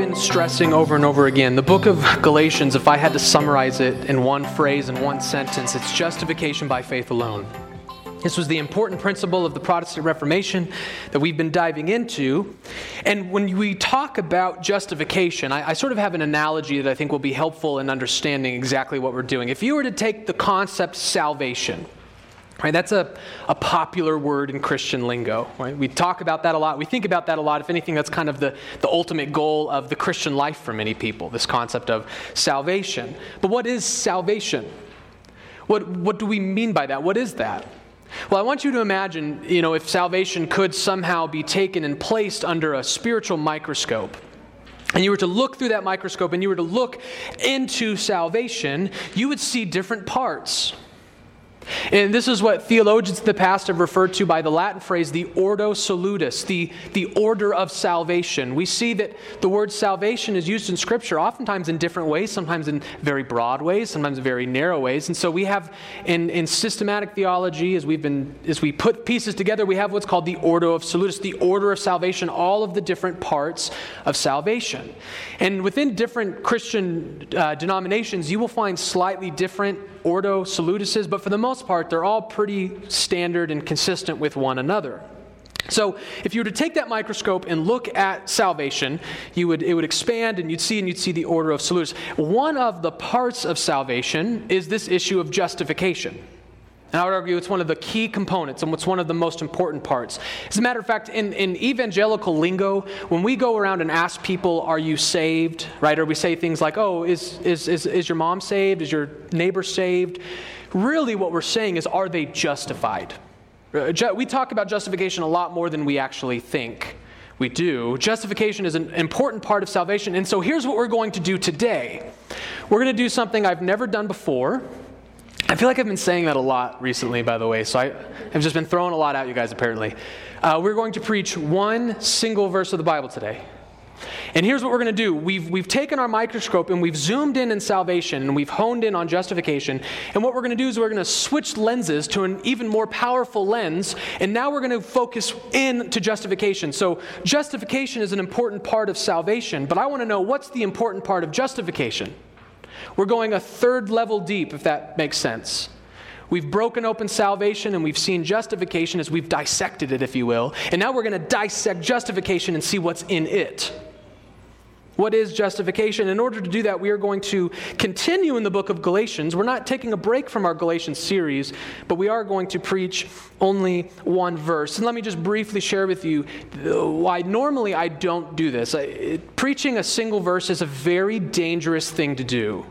been stressing over and over again. The book of Galatians, if I had to summarize it in one phrase, in one sentence, it's justification by faith alone. This was the important principle of the Protestant Reformation that we've been diving into. And when we talk about justification, I, I, sort of have an analogy that I think will be helpful in understanding exactly what we're doing. If you were to take the concept salvation, Right, that's a, a popular word in Christian lingo. Right? We talk about that a lot. We think about that a lot. If anything, that's kind of the, the ultimate goal of the Christian life for many people, this concept of salvation. But what is salvation? What, what do we mean by that? What is that? Well, I want you to imagine, you know, if salvation could somehow be taken and placed under a spiritual microscope. And you were to look through that microscope and you were to look into salvation, you would see different parts and this is what theologians of the past have referred to by the Latin phrase the ordo salutis, the, the order of salvation. We see that the word salvation is used in Scripture oftentimes in different ways, sometimes in very broad ways, sometimes in very narrow ways. And so we have in, in systematic theology, as we've been as we put pieces together, we have what's called the ordo of salutis, the order of salvation, all of the different parts of salvation. And within different Christian uh, denominations, you will find slightly different ordo salutises, but for the most part, they're all pretty standard and consistent with one another. So, if you were to take that microscope and look at salvation, you would, it would expand and you'd see and you'd see the order of salutis. One of the parts of salvation is this issue of justification. And I would argue it's one of the key components and what's one of the most important parts. As a matter of fact, in, in evangelical lingo, when we go around and ask people, Are you saved? Right? Or we say things like, Oh, is, is, is, is your mom saved? Is your neighbor saved? Really, what we're saying is, Are they justified? Uh, we talk about justification a lot more than we actually think we do. Justification is an important part of salvation. And so here's what we're going to do today we're going to do something I've never done before. I feel like I've been saying that a lot recently, by the way, so I, have just been throwing a lot at you guys, apparently. Uh, we're going to preach one single verse of the Bible today. And here's what we're going to do we've, we've taken our microscope and we've zoomed in in salvation and we've honed in on justification. And what we're going to do is we're going to switch lenses to an even more powerful lens. And now we're going to focus in to justification. So, justification is an important part of salvation, but I want to know what's the important part of justification? We're going a third level deep, if that makes sense. We've broken open salvation and we've seen justification as we've dissected it, if you will. And now we're going to dissect justification and see what's in it. What is justification? In order to do that, we are going to continue in the book of Galatians. We're not taking a break from our Galatians series, but we are going to preach only one verse. And let me just briefly share with you why normally I don't do this. preaching a single verse is a very dangerous thing to do.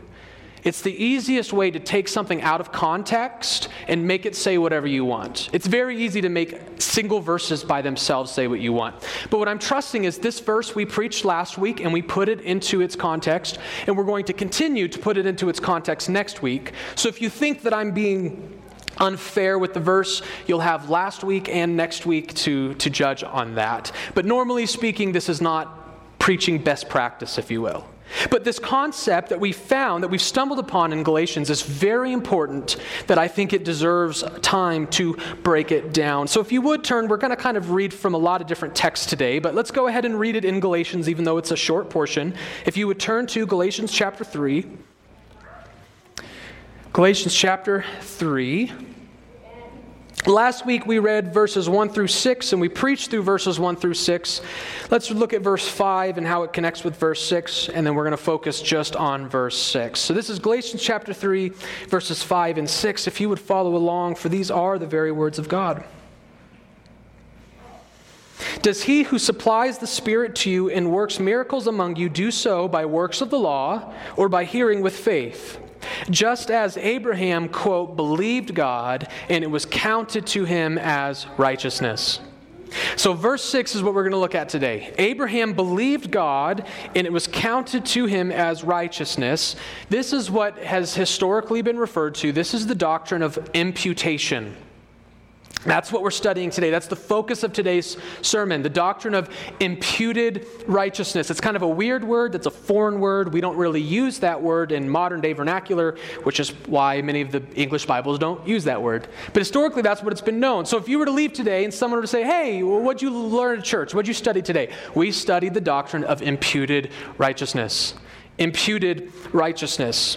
It's the easiest way to take something out of context and make it say whatever you want. It's very easy to make single verses by themselves say what you want. But what I'm trusting is this verse we preached last week and we put it into its context, and we're going to continue to put it into its context next week. So if you think that I'm being unfair with the verse, you'll have last week and next week to, to judge on that. But normally speaking, this is not preaching best practice, if you will. But this concept that we found, that we've stumbled upon in Galatians, is very important that I think it deserves time to break it down. So if you would turn, we're going to kind of read from a lot of different texts today, but let's go ahead and read it in Galatians, even though it's a short portion. If you would turn to Galatians chapter 3. Galatians chapter 3. Last week we read verses 1 through 6 and we preached through verses 1 through 6. Let's look at verse 5 and how it connects with verse 6, and then we're going to focus just on verse 6. So this is Galatians chapter 3, verses 5 and 6. If you would follow along, for these are the very words of God. Does he who supplies the Spirit to you and works miracles among you do so by works of the law or by hearing with faith? Just as Abraham, quote, believed God and it was counted to him as righteousness. So, verse 6 is what we're going to look at today. Abraham believed God, and it was counted to him as righteousness. This is what has historically been referred to. This is the doctrine of imputation. That's what we're studying today. That's the focus of today's sermon the doctrine of imputed righteousness. It's kind of a weird word, it's a foreign word. We don't really use that word in modern day vernacular, which is why many of the English Bibles don't use that word. But historically, that's what it's been known. So if you were to leave today and someone were to say, Hey, what'd you learn at church? What'd you study today? We studied the doctrine of imputed righteousness. Imputed righteousness.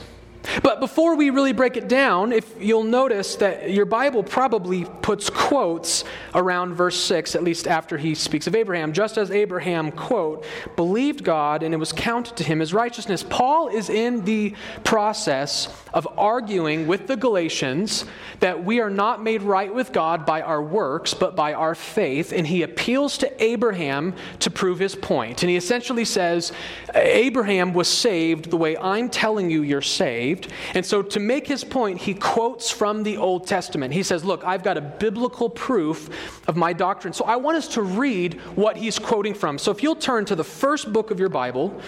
But before we really break it down, if you'll notice that your Bible probably puts quotes around verse 6, at least after he speaks of Abraham, just as Abraham, quote, believed God and it was counted to him as righteousness. Paul is in the process of arguing with the Galatians that we are not made right with God by our works, but by our faith, and he appeals to Abraham to prove his point. And he essentially says, Abraham was saved the way I'm telling you you're saved And so, to make his point, he quotes from the Old Testament. He says, Look, I've got a biblical proof of my doctrine. So, I want us to read what he's quoting from. So, if you'll turn to the first book of your Bible,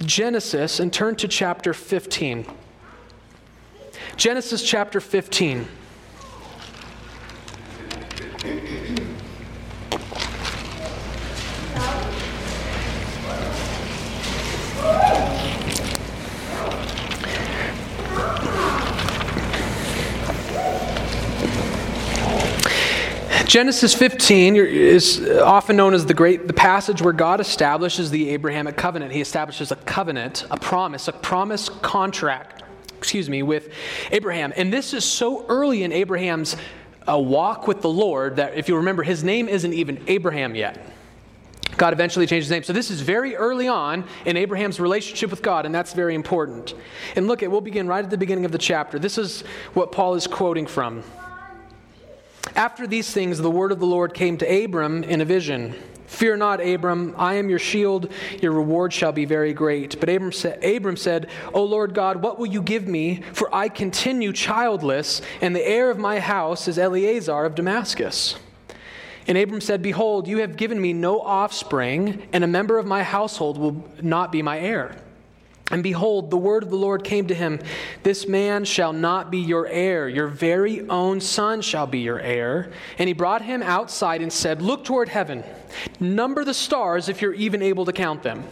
Genesis, and turn to chapter 15. Genesis chapter 15. Genesis 15 is often known as the great the passage where God establishes the Abrahamic covenant. He establishes a covenant, a promise, a promise contract, excuse me, with Abraham. And this is so early in Abraham's uh, walk with the Lord that if you remember his name isn't even Abraham yet. God eventually changed his name. So this is very early on in Abraham's relationship with God, and that's very important. And look at, we'll begin right at the beginning of the chapter. This is what Paul is quoting from. After these things, the word of the Lord came to Abram in a vision. Fear not, Abram, I am your shield, your reward shall be very great. But Abram, sa- Abram said, O Lord God, what will you give me? For I continue childless, and the heir of my house is Eliezer of Damascus. And Abram said, Behold, you have given me no offspring, and a member of my household will not be my heir. And behold, the word of the Lord came to him This man shall not be your heir, your very own son shall be your heir. And he brought him outside and said, Look toward heaven, number the stars if you're even able to count them.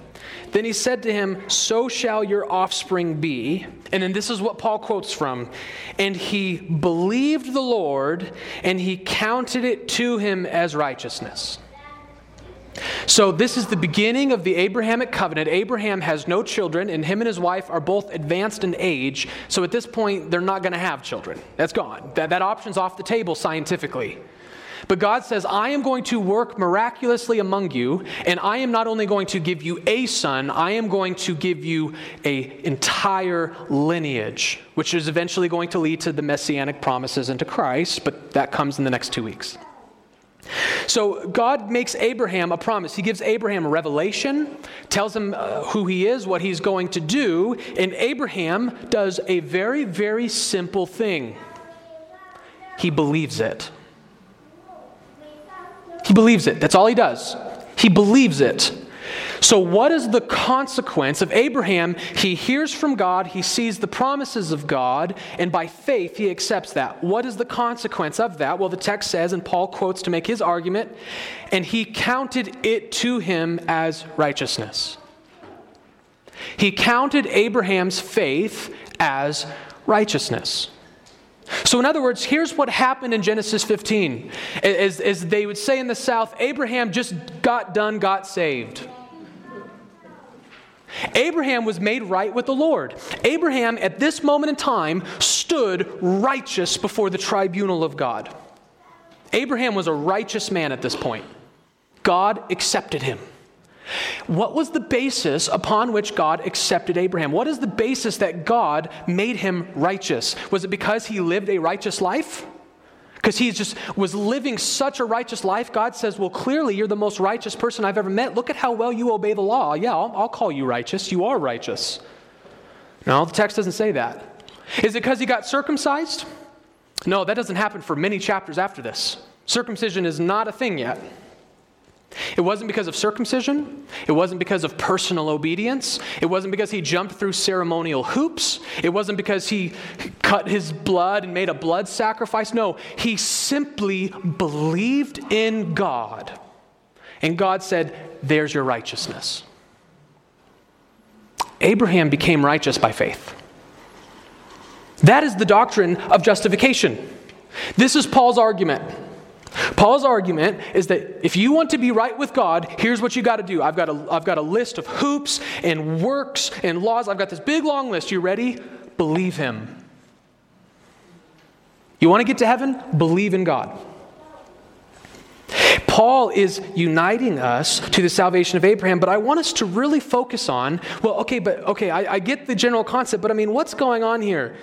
Then he said to him, So shall your offspring be. And then this is what Paul quotes from. And he believed the Lord, and he counted it to him as righteousness. So, this is the beginning of the Abrahamic covenant. Abraham has no children, and him and his wife are both advanced in age. So, at this point, they're not going to have children. That's gone. That, that option's off the table scientifically. But God says, I am going to work miraculously among you, and I am not only going to give you a son, I am going to give you an entire lineage, which is eventually going to lead to the messianic promises and to Christ, but that comes in the next two weeks. So God makes Abraham a promise. He gives Abraham a revelation, tells him uh, who he is, what he's going to do, and Abraham does a very, very simple thing. He believes it. He believes it. That's all he does. He believes it. So, what is the consequence of Abraham? He hears from God, he sees the promises of God, and by faith he accepts that. What is the consequence of that? Well, the text says, and Paul quotes to make his argument, and he counted it to him as righteousness. He counted Abraham's faith as righteousness. So, in other words, here's what happened in Genesis 15. As, as they would say in the South, Abraham just got done, got saved. Abraham was made right with the Lord. Abraham, at this moment in time, stood righteous before the tribunal of God. Abraham was a righteous man at this point. God accepted him. What was the basis upon which God accepted Abraham? What is the basis that God made him righteous? Was it because he lived a righteous life? because he just was living such a righteous life. God says, Well, clearly you're the most righteous person I've ever met. Look at how well you obey the law. Yeah, I'll, I'll call you righteous. You are righteous. No, the text doesn't say that. Is it because he got circumcised? No, that doesn't happen for many chapters after this. Circumcision is not a thing yet. It wasn't because of circumcision. It wasn't because of personal obedience. It wasn't because he jumped through ceremonial hoops. It wasn't because he cut his blood and made a blood sacrifice. No, he simply believed in God. And God said, There's your righteousness. Abraham became righteous by faith. That is the doctrine of justification. This is Paul's argument. Paul's argument is that if you want to be right with God, here's what you got to do. I've got, a, I've got a list of hoops and works and laws. I've got this big long list. You ready? Believe Him. You want to get to heaven? Believe in God. Paul is uniting us to the salvation of Abraham, but I want us to really focus on well, okay, but okay, I, I get the general concept, but I mean, what's going on here?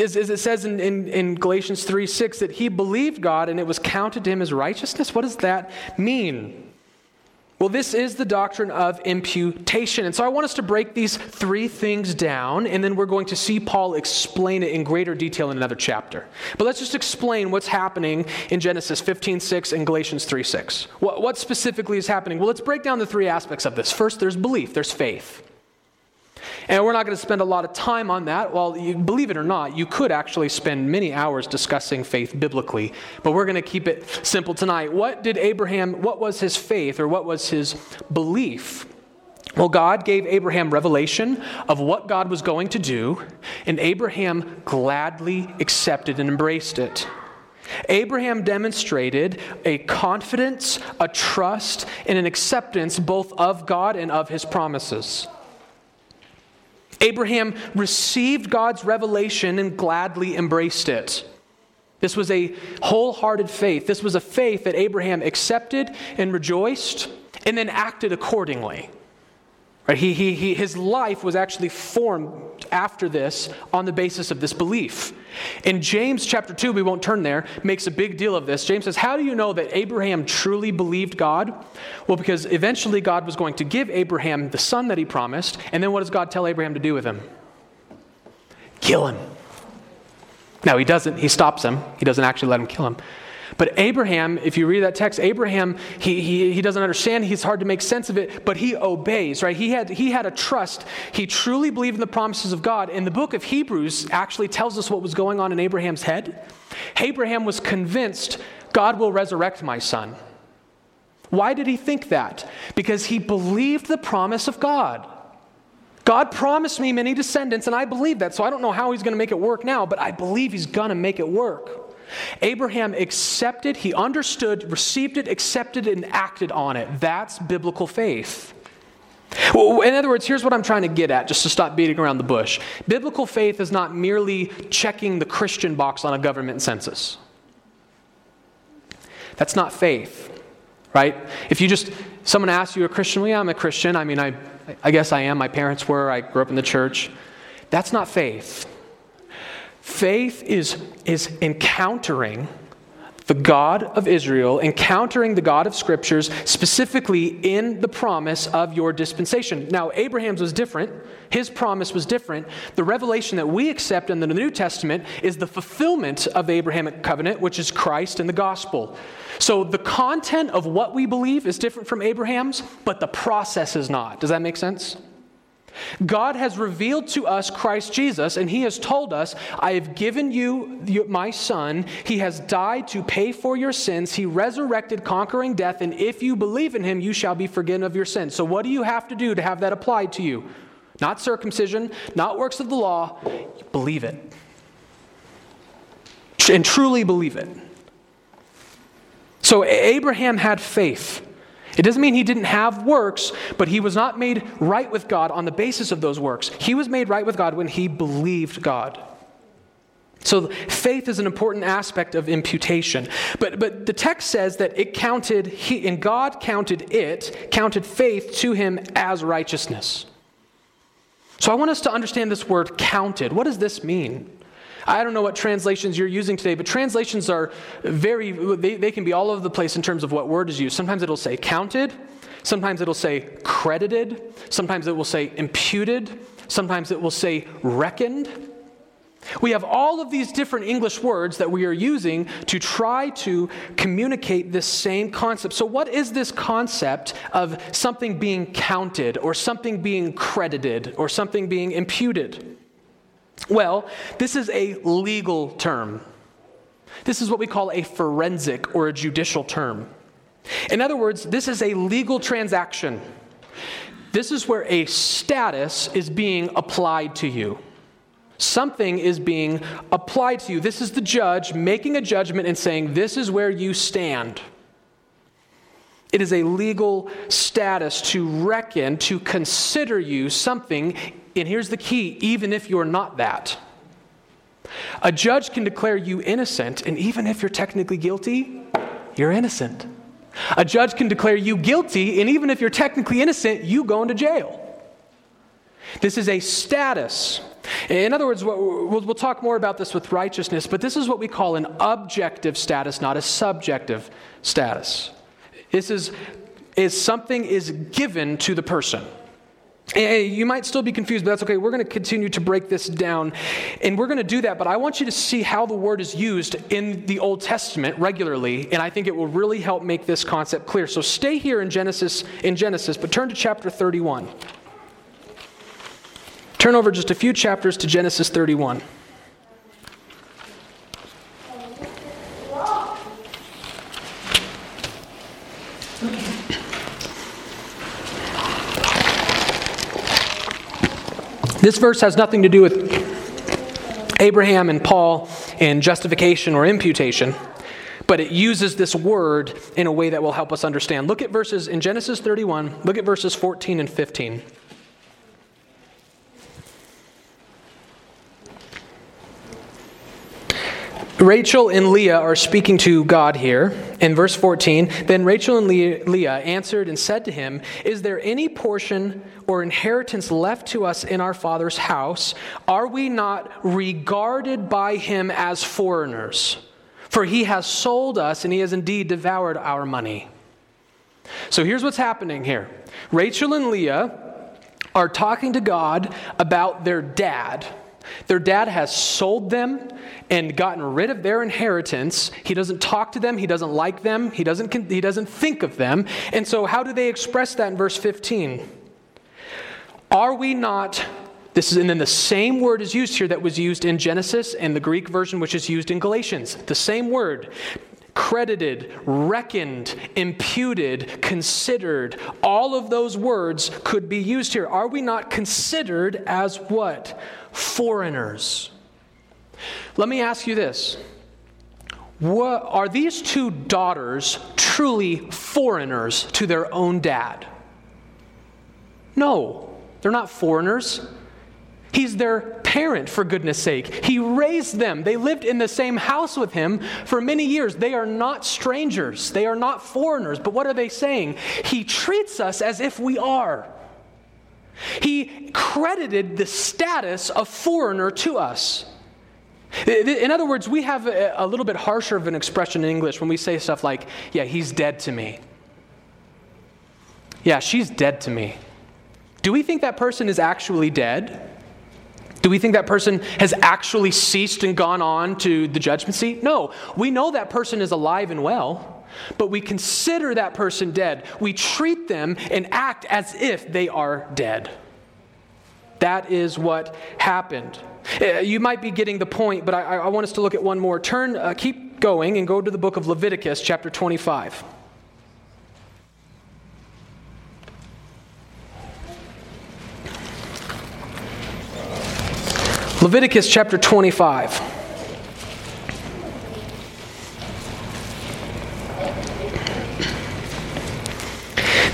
As, it says in, in, in Galatians 3 6, that he believed God and it was counted to him as righteousness. What does that mean? Well, this is the doctrine of imputation. And so I want us to break these three things down, and then we're going to see Paul explain it in greater detail in another chapter. But let's just explain what's happening in Genesis 15 6 and Galatians 3 6. What, what specifically is happening? Well, let's break down the three aspects of this. First, there's belief, there's faith. And we're not going to spend a lot of time on that. Well, you, believe it or not, you could actually spend many hours discussing faith biblically, but we're going to keep it simple tonight. What did Abraham, what was his faith or what was his belief? Well, God gave Abraham revelation of what God was going to do, and Abraham gladly accepted and embraced it. Abraham demonstrated a confidence, a trust, and an acceptance both of God and of his promises. Abraham received God's revelation and gladly embraced it. This was a wholehearted faith. This was a faith that Abraham accepted and rejoiced and then acted accordingly. Right? He, he, he, his life was actually formed after this on the basis of this belief. In James chapter 2, we won't turn there, makes a big deal of this. James says, How do you know that Abraham truly believed God? Well, because eventually God was going to give Abraham the son that he promised, and then what does God tell Abraham to do with him? Kill him. Now, he doesn't, he stops him. He doesn't actually let him kill him. But Abraham, if you read that text, Abraham, he, he, he doesn't understand. He's hard to make sense of it, but he obeys, right? He had, he had a trust. He truly believed in the promises of God. And the book of Hebrews actually tells us what was going on in Abraham's head. Abraham was convinced God will resurrect my son. Why did he think that? Because he believed the promise of God. God promised me many descendants, and I believe that. So I don't know how he's going to make it work now, but I believe he's going to make it work. Abraham accepted, he understood, received it, accepted and acted on it. That's biblical faith. In other words, here's what I'm trying to get at, just to stop beating around the bush. Biblical faith is not merely checking the Christian box on a government census. That's not faith, right? If you just, someone asks you a Christian, well, yeah, I'm a Christian. I mean, I, I guess I am. My parents were. I grew up in the church. That's not faith. Faith is, is encountering the God of Israel, encountering the God of Scriptures, specifically in the promise of your dispensation. Now, Abraham's was different. His promise was different. The revelation that we accept in the New Testament is the fulfillment of the Abrahamic covenant, which is Christ and the gospel. So the content of what we believe is different from Abraham's, but the process is not. Does that make sense? God has revealed to us Christ Jesus, and He has told us, I have given you my Son. He has died to pay for your sins. He resurrected, conquering death, and if you believe in Him, you shall be forgiven of your sins. So, what do you have to do to have that applied to you? Not circumcision, not works of the law. Believe it. And truly believe it. So, Abraham had faith. It doesn't mean he didn't have works, but he was not made right with God on the basis of those works. He was made right with God when he believed God. So faith is an important aspect of imputation. But, but the text says that it counted, he, and God counted it, counted faith to him as righteousness. So I want us to understand this word counted. What does this mean? I don't know what translations you're using today, but translations are very, they, they can be all over the place in terms of what word is used. Sometimes it'll say counted, sometimes it'll say credited, sometimes it will say imputed, sometimes it will say reckoned. We have all of these different English words that we are using to try to communicate this same concept. So, what is this concept of something being counted, or something being credited, or something being imputed? Well, this is a legal term. This is what we call a forensic or a judicial term. In other words, this is a legal transaction. This is where a status is being applied to you. Something is being applied to you. This is the judge making a judgment and saying, This is where you stand. It is a legal status to reckon, to consider you something, and here's the key even if you're not that. A judge can declare you innocent, and even if you're technically guilty, you're innocent. A judge can declare you guilty, and even if you're technically innocent, you go into jail. This is a status. In other words, we'll, talk more about this with righteousness, but this is what we call an objective status, not a subjective status. This is, is something is given to the person. You might still be confused, but that's okay. We're going to continue to break this down. And we're going to do that, but I want you to see how the word is used in the Old Testament regularly, and I think it will really help make this concept clear. So stay here in Genesis in Genesis, but turn to chapter 31. Turn over just a few chapters to Genesis 31. This verse has nothing to do with Abraham and Paul and justification or imputation, but it uses this word in a way that will help us understand. Look at verses in Genesis 31, look at verses 14 and 15. Rachel and Leah are speaking to God here in verse 14. Then Rachel and Leah answered and said to him, Is there any portion or inheritance left to us in our father's house? Are we not regarded by him as foreigners? For he has sold us and he has indeed devoured our money. So here's what's happening here Rachel and Leah are talking to God about their dad. Their dad has sold them and gotten rid of their inheritance. He doesn't talk to them, he doesn't like them, he doesn't, he doesn't think of them. And so, how do they express that in verse 15? Are we not, this is, and then the same word is used here that was used in Genesis and the Greek version, which is used in Galatians. The same word credited, reckoned, imputed, considered. All of those words could be used here. Are we not considered as what? foreigners. Let me ask you this what, Are these two daughters truly foreigners to their own dad? No, they're not foreigners. He's their parent, for goodness sake. He raised them. They lived in the same house with him for many years. They are not strangers, they are not foreigners. But what are they saying? He treats us as if we are. He credited the status of foreigner to us. In other words, we have a, little bit harsher of an expression in English when we say stuff like, yeah, he's dead to me. Yeah, she's dead to me. Do we think that person is actually dead? Do we think that person has actually ceased and gone on to the judgment seat? No. We know that person is alive and well but we consider that person dead. We treat them and act as if they are dead. That is what happened. Uh, you might be getting the point, but I, I want us to look at one more. Turn, uh, keep going, and go to the book of Leviticus, chapter 25. Leviticus chapter 25.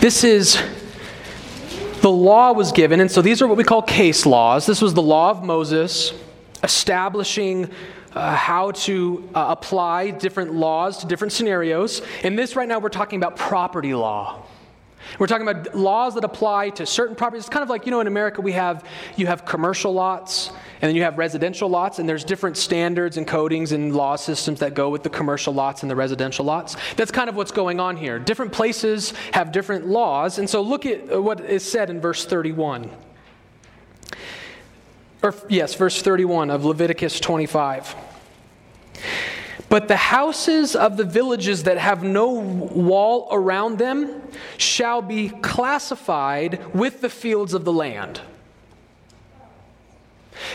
This is the law was given, and so these are what we call case laws. This was the law of Moses establishing uh, how to uh, apply different laws to different scenarios. In this, right now, we're talking about property law. We're talking about laws that apply to certain properties. It's kind of like, you know, in America we have you have commercial lots and then you have residential lots and there's different standards and codings and law systems that go with the commercial lots and the residential lots. That's kind of what's going on here. Different places have different laws. And so look at what is said in verse 31. or yes, verse 31 of Leviticus 25. But the houses of the villages that have no wall around them shall be classified with the fields of the land.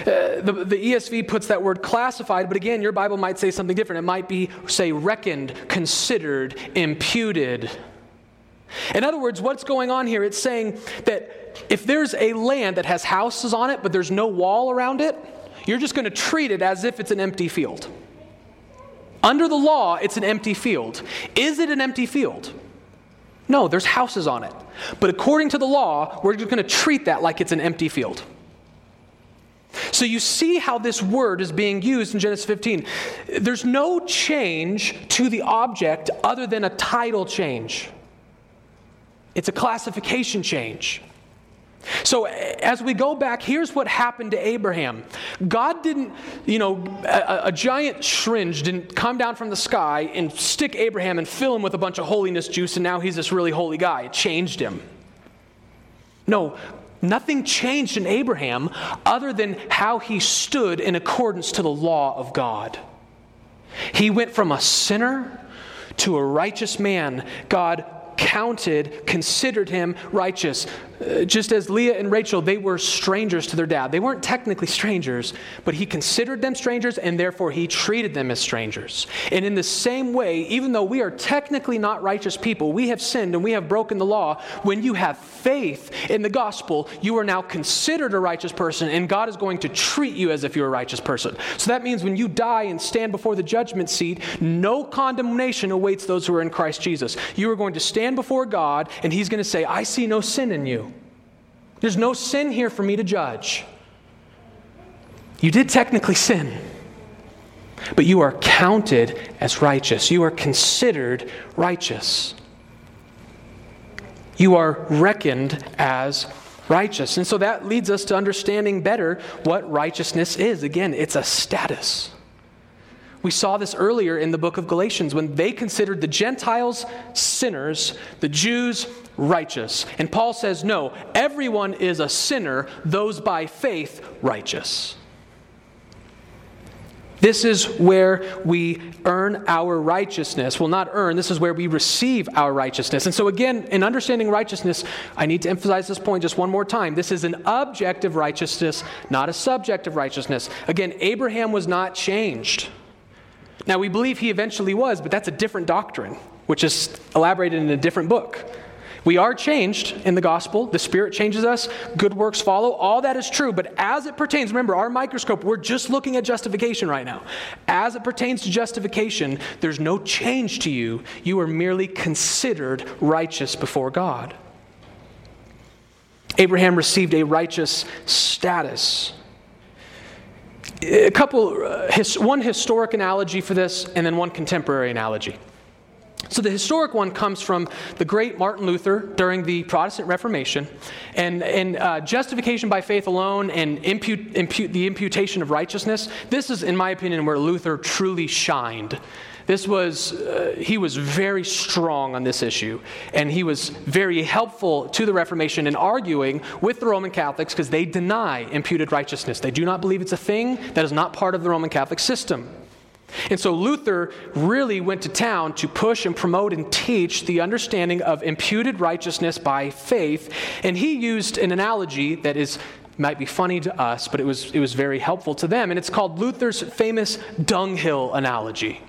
Uh, the, the ESV puts that word classified, but again, your Bible might say something different. It might be, say, reckoned, considered, imputed. In other words, what's going on here? It's saying that if there's a land that has houses on it, but there's no wall around it, you're just going to treat it as if it's an empty field. Under the law, it's an empty field. Is it an empty field? No, there's houses on it. But according to the law, we're just going to treat that like it's an empty field. So you see how this word is being used in Genesis 15. There's no change to the object other than a title change, it's a classification change. So, as we go back, here's what happened to Abraham. God didn't, you know, a, a, giant syringe didn't come down from the sky and stick Abraham and fill him with a bunch of holiness juice, and now he's this really holy guy. It changed him. No, Nothing changed in Abraham other than how he stood in accordance to the law of God. He went from a sinner to a righteous man. God counted, considered him righteous. Uh, just as Leah and Rachel, they were strangers to their dad. They weren't technically strangers, but he considered them strangers and therefore he treated them as strangers. And in the same way, even though we are technically not righteous people, we have sinned and we have broken the law, when you have faith in the gospel, you are now considered a righteous person and God is going to treat you as if you're a righteous person. So that means when you die and stand before the judgment seat, no condemnation awaits those who are in Christ Jesus. You are going to stand before God and he's going to say, I see no sin in you. There's no sin here for me to judge. You did technically sin, but you are counted as righteous. You are considered righteous. You are reckoned as righteous. And so that leads us to understanding better what righteousness is. Again, it's a status. We saw this earlier in the book of Galatians when they considered the Gentiles sinners, the Jews righteous. And Paul says, no, everyone is a sinner, those by faith righteous. This is where we earn our righteousness. Well, not earn, this is where we receive our righteousness. And so, again, in understanding righteousness, I need to emphasize this point just one more time. This is an objective righteousness, not a subjective righteousness. Again, Abraham was not changed. Now, we believe he eventually was, but that's a different doctrine, which is elaborated in a different book. We are changed in the gospel. The Spirit changes us. Good works follow. All that is true. But as it pertains, remember, our microscope, we're just looking at justification right now. As it pertains to justification, there's no change to you. You are merely considered righteous before God. Abraham received a righteous status. A couple, uh, his, one historic analogy for this, and then one contemporary analogy. So, the historic one comes from the great Martin Luther during the Protestant Reformation. And, and uh, justification by faith alone and impute, impute, the imputation of righteousness, this is, in my opinion, where Luther truly shined. This was, uh, he was very strong on this issue, and he was very helpful to the Reformation in arguing with the Roman Catholics because they deny imputed righteousness. They do not believe it's a thing that is not part of the Roman Catholic system. And so Luther really went to town to push and promote and teach the understanding of imputed righteousness by faith. And he used an analogy that is might be funny to us, but it was, it was very helpful to them. And it's called Luther's famous dunghill analogy.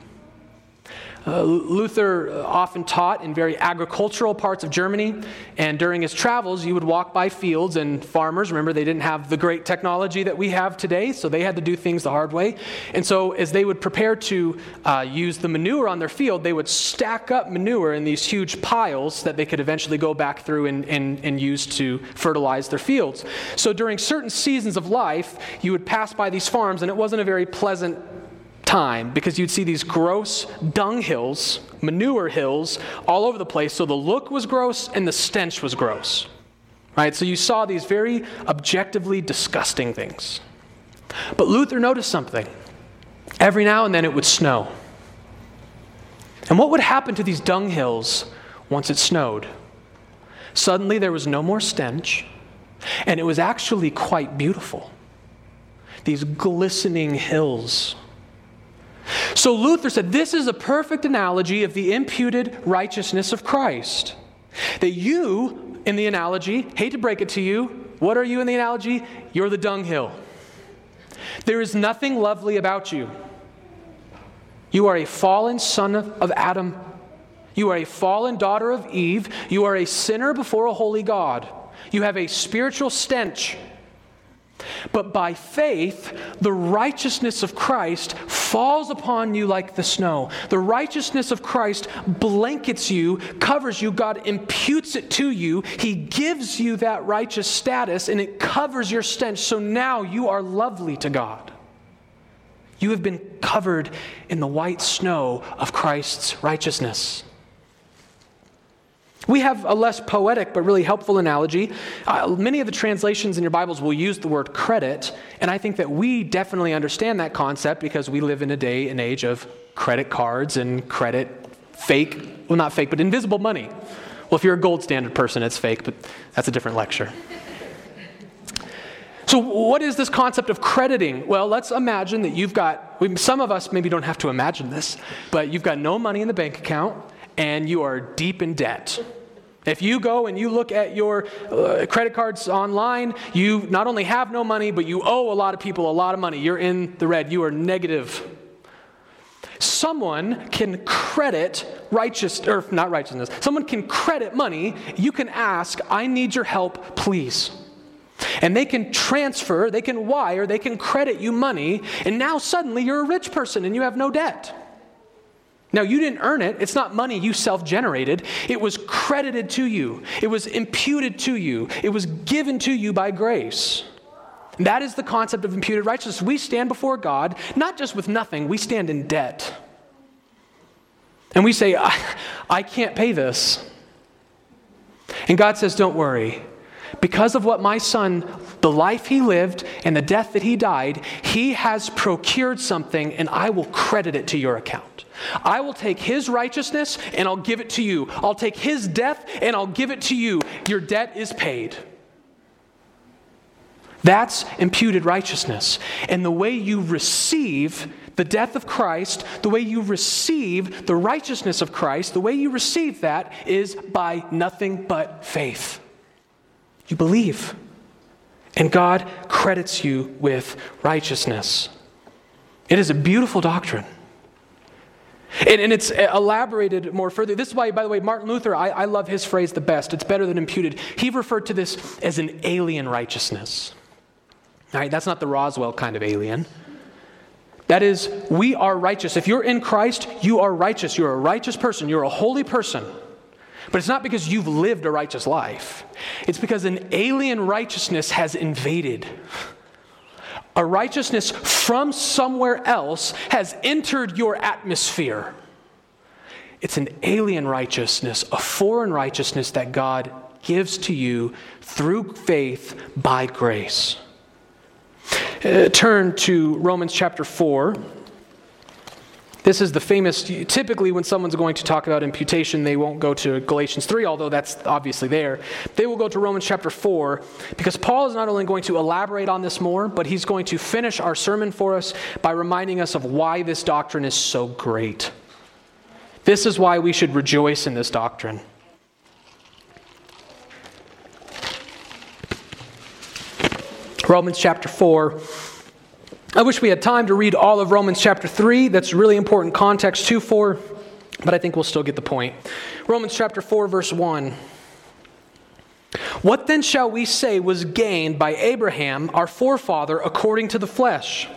Uh, Luther often taught in very agricultural parts of Germany, and during his travels, you would walk by fields and farmers. Remember, they didn't have the great technology that we have today, so they had to do things the hard way. And so, as they would prepare to uh, use the manure on their field, they would stack up manure in these huge piles that they could eventually go back through and, and, and use to fertilize their fields. So, during certain seasons of life, you would pass by these farms, and it wasn't a very pleasant time because you'd see these gross dung hills, manure hills, all over the place. So the look was gross and the stench was gross. Right? So you saw these very objectively disgusting things. But Luther noticed something. Every now and then it would snow. And what would happen to these dung hills once it snowed? Suddenly there was no more stench, and it was actually quite beautiful. these glistening hills. So Luther said this is a perfect analogy of the imputed righteousness of Christ. That you, in the analogy, hate to break it to you, what are you in the analogy? You're the dunghill. There is nothing lovely about you. You are a fallen son of, of Adam. You are a fallen daughter of Eve. You are a sinner before a holy God. You have a spiritual stench but by faith, the righteousness of Christ falls upon you like the snow. The righteousness of Christ blankets you, covers you. God imputes it to you. He gives you that righteous status, and it covers your stench. So now you are lovely to God. You have been covered in the white snow of Christ's righteousness. We have a less poetic but really helpful analogy. Uh, many of the translations in your Bibles will use the word credit, and I think that we definitely understand that concept because we live in a day and age of credit cards and credit fake, well, not fake, but invisible money. Well, if you're a gold standard person, it's fake, but that's a different lecture. So, what is this concept of crediting? Well, let's imagine that you've got, some of us maybe don't have to imagine this, but you've got no money in the bank account and you are deep in debt. If you go and you look at your uh, credit cards online, you not only have no money, but you owe a lot of people a lot of money. You're in the red, you are negative. Someone can credit righteous, or not righteousness, someone can credit money. You can ask, I need your help, please. And they can transfer, they can wire, they can credit you money, and now suddenly you're a rich person and you have no debt. Now, you didn't earn it. It's not money you self generated. It was credited to you, it was imputed to you, it was given to you by grace. That is the concept of imputed righteousness. We stand before God not just with nothing, we stand in debt. And we say, I, I can't pay this. And God says, Don't worry. Because of what my son, the life he lived and the death that he died, he has procured something, and I will credit it to your account. I will take his righteousness and I'll give it to you. I'll take his death and I'll give it to you. Your debt is paid. That's imputed righteousness. And the way you receive the death of Christ, the way you receive the righteousness of Christ, the way you receive that is by nothing but faith. You believe. And God credits you with righteousness. It is a beautiful doctrine. And, and, it's uh, elaborated more further. This is why, by the way, Martin Luther, I, I love his phrase the best. It's better than imputed. He referred to this as an alien righteousness. All right, that's not the Roswell kind of alien. That is, we are righteous. If you're in Christ, you are righteous. You're a righteous person. You're a holy person. But it's not because you've lived a righteous life, it's because an alien righteousness has invaded. A righteousness from somewhere else has entered your atmosphere. It's an alien righteousness, a foreign righteousness that God gives to you through faith by grace. Uh, turn to Romans chapter 4. This is the famous, typically, when someone's going to talk about imputation, they won't go to Galatians 3, although that's obviously there. They will go to Romans chapter 4, because Paul is not only going to elaborate on this more, but he's going to finish our sermon for us by reminding us of why this doctrine is so great. This is why we should rejoice in this doctrine. Romans chapter 4 I wish we had time to read all of Romans chapter 3. That's really important context too for, but I think we'll still get the point. Romans chapter 4, verse 1. What then shall we say was gained by Abraham, our forefather, according to the flesh?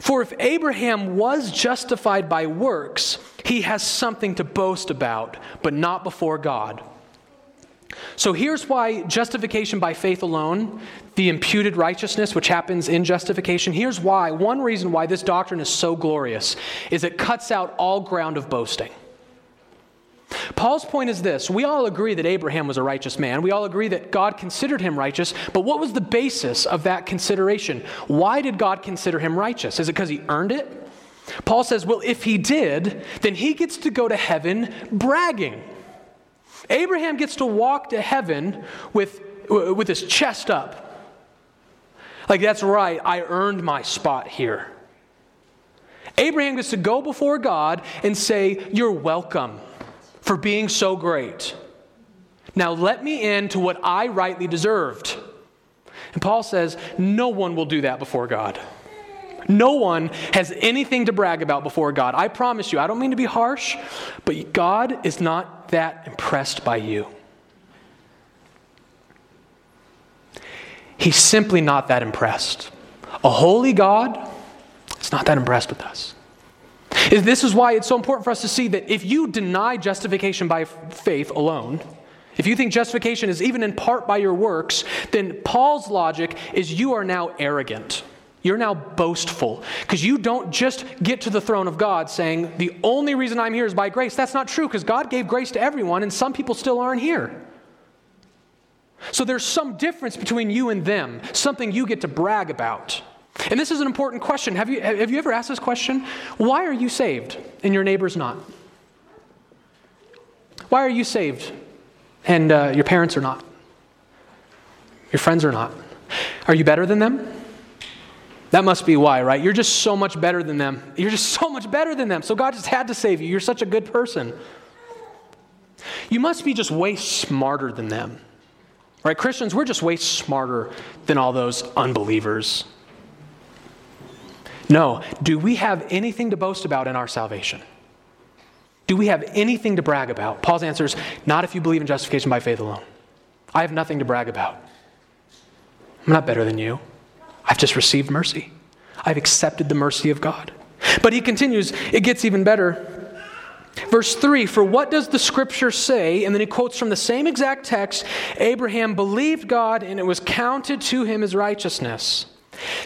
For if Abraham was justified by works, he has something to boast about, but not before God. So here's why justification by faith alone, the imputed righteousness which happens in justification, here's why, one reason why this doctrine is so glorious is it cuts out all ground of boasting. Paul's point is this we all agree that Abraham was a righteous man. We all agree that God considered him righteous, but what was the basis of that consideration? Why did God consider him righteous? Is it because he earned it? Paul says, well, if he did, then he gets to go to heaven bragging. Abraham gets to walk to heaven with, with his chest up. Like, that's right, I earned my spot here. Abraham gets to go before God and say, You're welcome for being so great. Now let me in to what I rightly deserved. And Paul says, No one will do that before God. No one has anything to brag about before God. I promise you, I don't mean to be harsh, but God is not that impressed by you. He's simply not that impressed. A holy God is not that impressed with us. This is why it's so important for us to see that if you deny justification by faith alone, if you think justification is even in part by your works, then Paul's logic is you are now arrogant. You're now boastful because you don't just get to the throne of God saying, the only reason I'm here is by grace. That's not true because God gave grace to everyone and some people still aren't here. So there's some difference between you and them, something you get to brag about. And this is an important question. Have you, have you ever asked this question? Why are you saved and your neighbor's not? Why are you saved and uh, your parents are not? Your friends are not? Are you better than them? That must be why, right? You're just so much better than them. You're just so much better than them. So God just had to save you. You're such a good person. You must be just way smarter than them. Right? Christians, we're just way smarter than all those unbelievers. No. Do we have anything to boast about in our salvation? Do we have anything to brag about? Paul's answer is not if you believe in justification by faith alone. I have nothing to brag about. I'm not better than you. I've just received mercy. I've accepted the mercy of God. But he continues, it gets even better. Verse 3 For what does the scripture say? And then he quotes from the same exact text Abraham believed God, and it was counted to him as righteousness.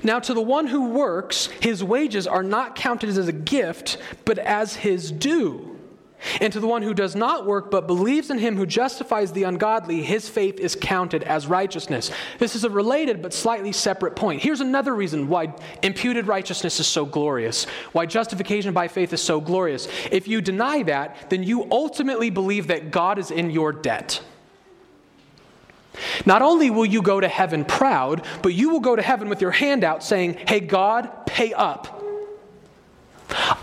Now, to the one who works, his wages are not counted as a gift, but as his due. And to the one who does not work but believes in him who justifies the ungodly, his faith is counted as righteousness. This is a related but slightly separate point. Here's another reason why imputed righteousness is so glorious, why justification by faith is so glorious. If you deny that, then you ultimately believe that God is in your debt. Not only will you go to heaven proud, but you will go to heaven with your hand out saying, Hey, God, pay up.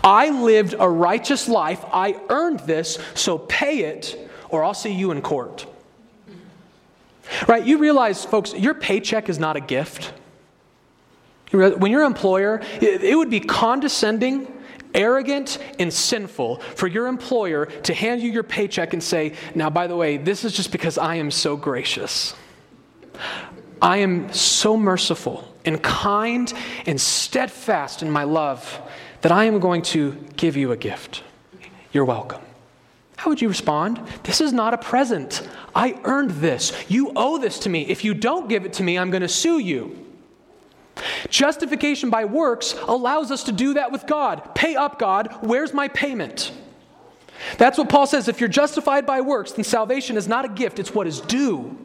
I lived a righteous life. I earned this, so pay it, or I'll see you in court. Right? You realize, folks, your paycheck is not a gift. When your employer, it would be condescending, arrogant, and sinful for your employer to hand you your paycheck and say, Now, by the way, this is just because I am so gracious. I am so merciful and kind and steadfast in my love that I am going to give you a gift. You're welcome. How would you respond? This is not a present. I earned this. You owe this to me. If you don't give it to me, I'm going to sue you. Justification by works allows us to do that with God. Pay up, God. Where's my payment? That's what Paul says. If you're justified by works, then salvation is not a gift, it's what is due.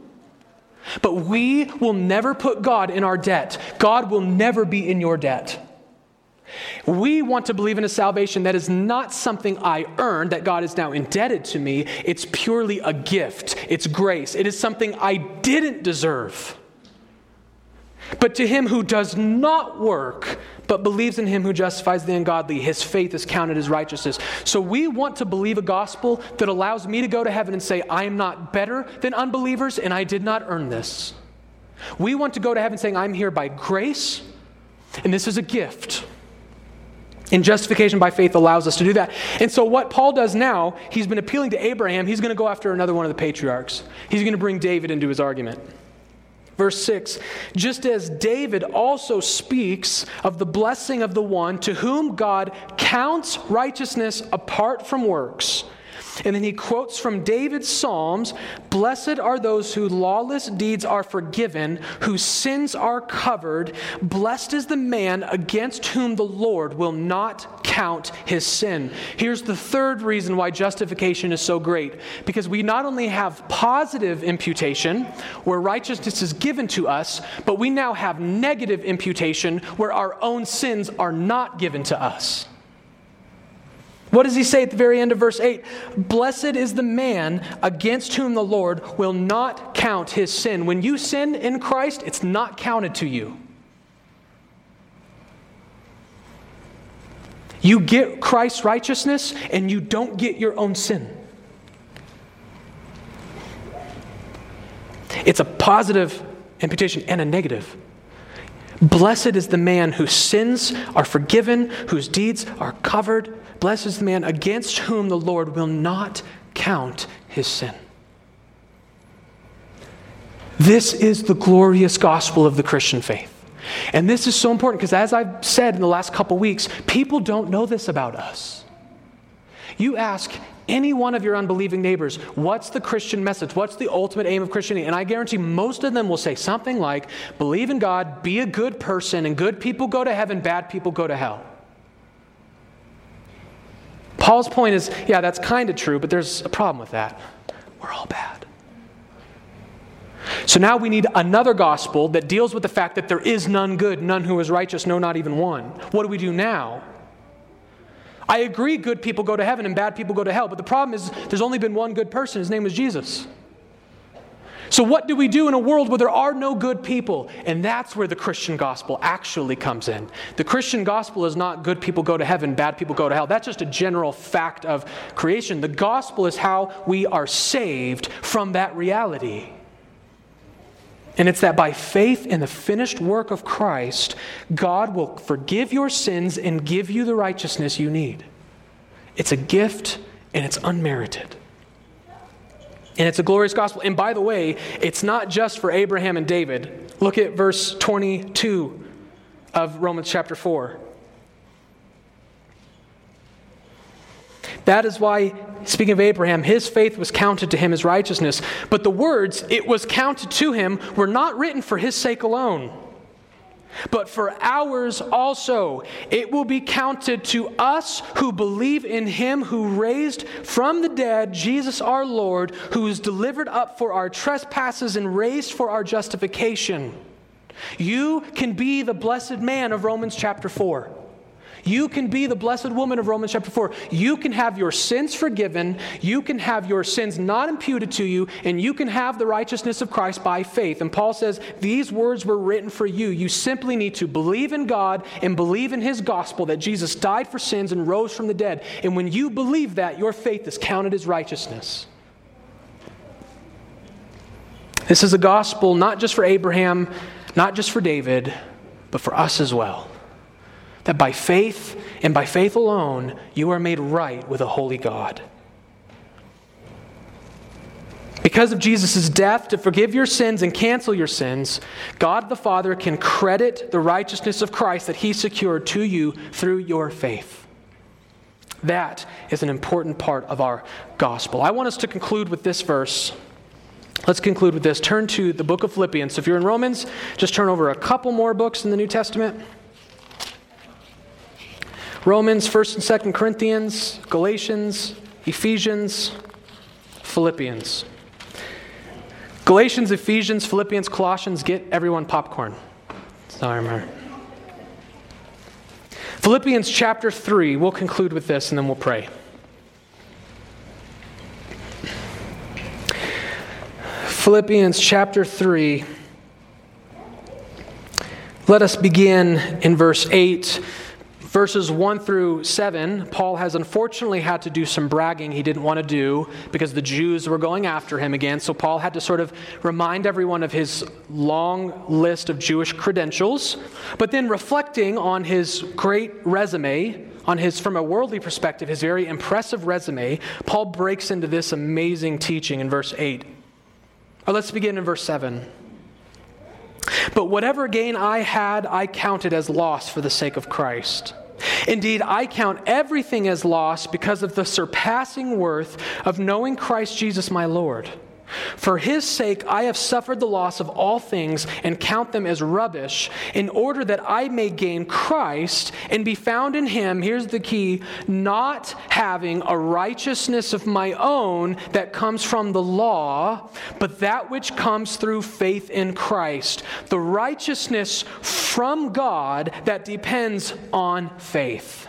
But we will never put God in our debt. God will never be in your debt. We want to believe in a salvation that is not something I earned, that God is now indebted to me. It's purely a gift, it's grace. It is something I didn't deserve. But to him who does not work, but believes in him who justifies the ungodly, his faith is counted as righteousness. So we want to believe a gospel that allows me to go to heaven and say, I am not better than unbelievers and I did not earn this. We want to go to heaven saying, I'm here by grace and this is a gift. And justification by faith allows us to do that. And so, what Paul does now, he's been appealing to Abraham. He's going to go after another one of the patriarchs. He's going to bring David into his argument. Verse 6 Just as David also speaks of the blessing of the one to whom God counts righteousness apart from works and then he quotes from David's Psalms Blessed are those whose lawless deeds are forgiven, whose sins are covered. Blessed is the man against whom the Lord will not count his sin. Here's the third reason why justification is so great because we not only have positive imputation, where righteousness is given to us, but we now have negative imputation, where our own sins are not given to us. What does he say at the very end of verse 8? Blessed is the man against whom the Lord will not count his sin. When you sin in Christ, it's not counted to you. You get Christ's righteousness and you don't get your own sin. It's a positive imputation and a negative. Blessed is the man whose sins are forgiven, whose deeds are covered, Blessed is the man against whom the Lord will not count his sin. This is the glorious gospel of the Christian faith. And this is so important because, as I've said in the last couple weeks, people don't know this about us. You ask any one of your unbelieving neighbors, what's the Christian message? What's the ultimate aim of Christianity? And I guarantee most of them will say something like, believe in God, be a good person, and good people go to heaven, bad people go to hell. Paul's point is, yeah, that's kind of true, but there's a problem with that. We're all bad. So now we need another gospel that deals with the fact that there is none good, none who is righteous, no, not even one. What do we do now? I agree good people go to heaven and bad people go to hell, but the problem is there's only been one good person. His name was Jesus. So, what do we do in a world where there are no good people? And that's where the Christian gospel actually comes in. The Christian gospel is not good people go to heaven, bad people go to hell. That's just a general fact of creation. The gospel is how we are saved from that reality. And it's that by faith in the finished work of Christ, God will forgive your sins and give you the righteousness you need. It's a gift and it's unmerited. And it's a glorious gospel. And by the way, it's not just for Abraham and David. Look at verse 22 of Romans chapter 4. That is why, speaking of Abraham, his faith was counted to him as righteousness. But the words, it was counted to him, were not written for his sake alone, but for ours also. It will be counted to us who believe in him who raised from the dead Jesus our Lord, who was delivered up for our trespasses and raised for our justification. You can be the blessed man of Romans chapter 4. You can be the blessed woman of Romans chapter 4. You can have your sins forgiven. You can have your sins not imputed to you, and you can have the righteousness of Christ by faith. And Paul says, These words were written for you. You simply need to believe in God and believe in his gospel that Jesus died for sins and rose from the dead. And when you believe that, your faith is counted as righteousness. This is a gospel not just for Abraham, not just for David, but for us as well that by faith and by faith alone, you are made right with a holy God. Because of Jesus' death to forgive your sins and cancel your sins, God the Father can credit the righteousness of Christ that He secured to you through your faith. That is an important part of our gospel. I want us to conclude with this verse. Let's conclude with this. Turn to the book of Philippians. If you're in Romans, just turn over a couple more books in the New Testament. Romans, 1st and 2nd Corinthians, Galatians, Ephesians, Philippians. Galatians, Ephesians, Philippians, Colossians, get everyone popcorn. Sorry, remember. Philippians chapter 3, we'll conclude with this and then we'll pray. Philippians chapter 3. Let us begin in verse 8 Verses 1 through 7, Paul has unfortunately had to do some bragging he didn't want to do because the Jews were going after him again. So Paul had to sort of remind everyone of his long list of Jewish credentials. But then reflecting on his great resume, on his, from a worldly perspective, his very impressive resume, Paul breaks into this amazing teaching in verse 8. Or let's begin in verse 7. But whatever gain I had, I counted as loss for the sake of Christ. Indeed, I count everything as loss because of the surpassing worth of knowing Christ Jesus my Lord. For his sake, I have suffered the loss of all things and count them as rubbish, in order that I may gain Christ and be found in him. Here's the key not having a righteousness of my own that comes from the law, but that which comes through faith in Christ. The righteousness from God that depends on faith.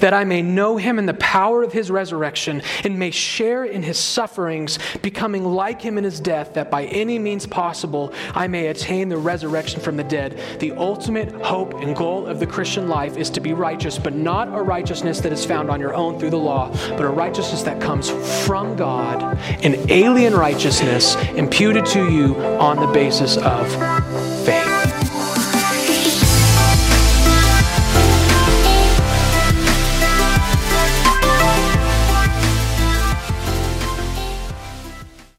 That I may know him in the power of his resurrection and may share in his sufferings, becoming like him in his death, that by any means possible I may attain the resurrection from the dead. The ultimate hope and goal of the Christian life is to be righteous, but not a righteousness that is found on your own through the law, but a righteousness that comes from God, an alien righteousness imputed to you on the basis of faith.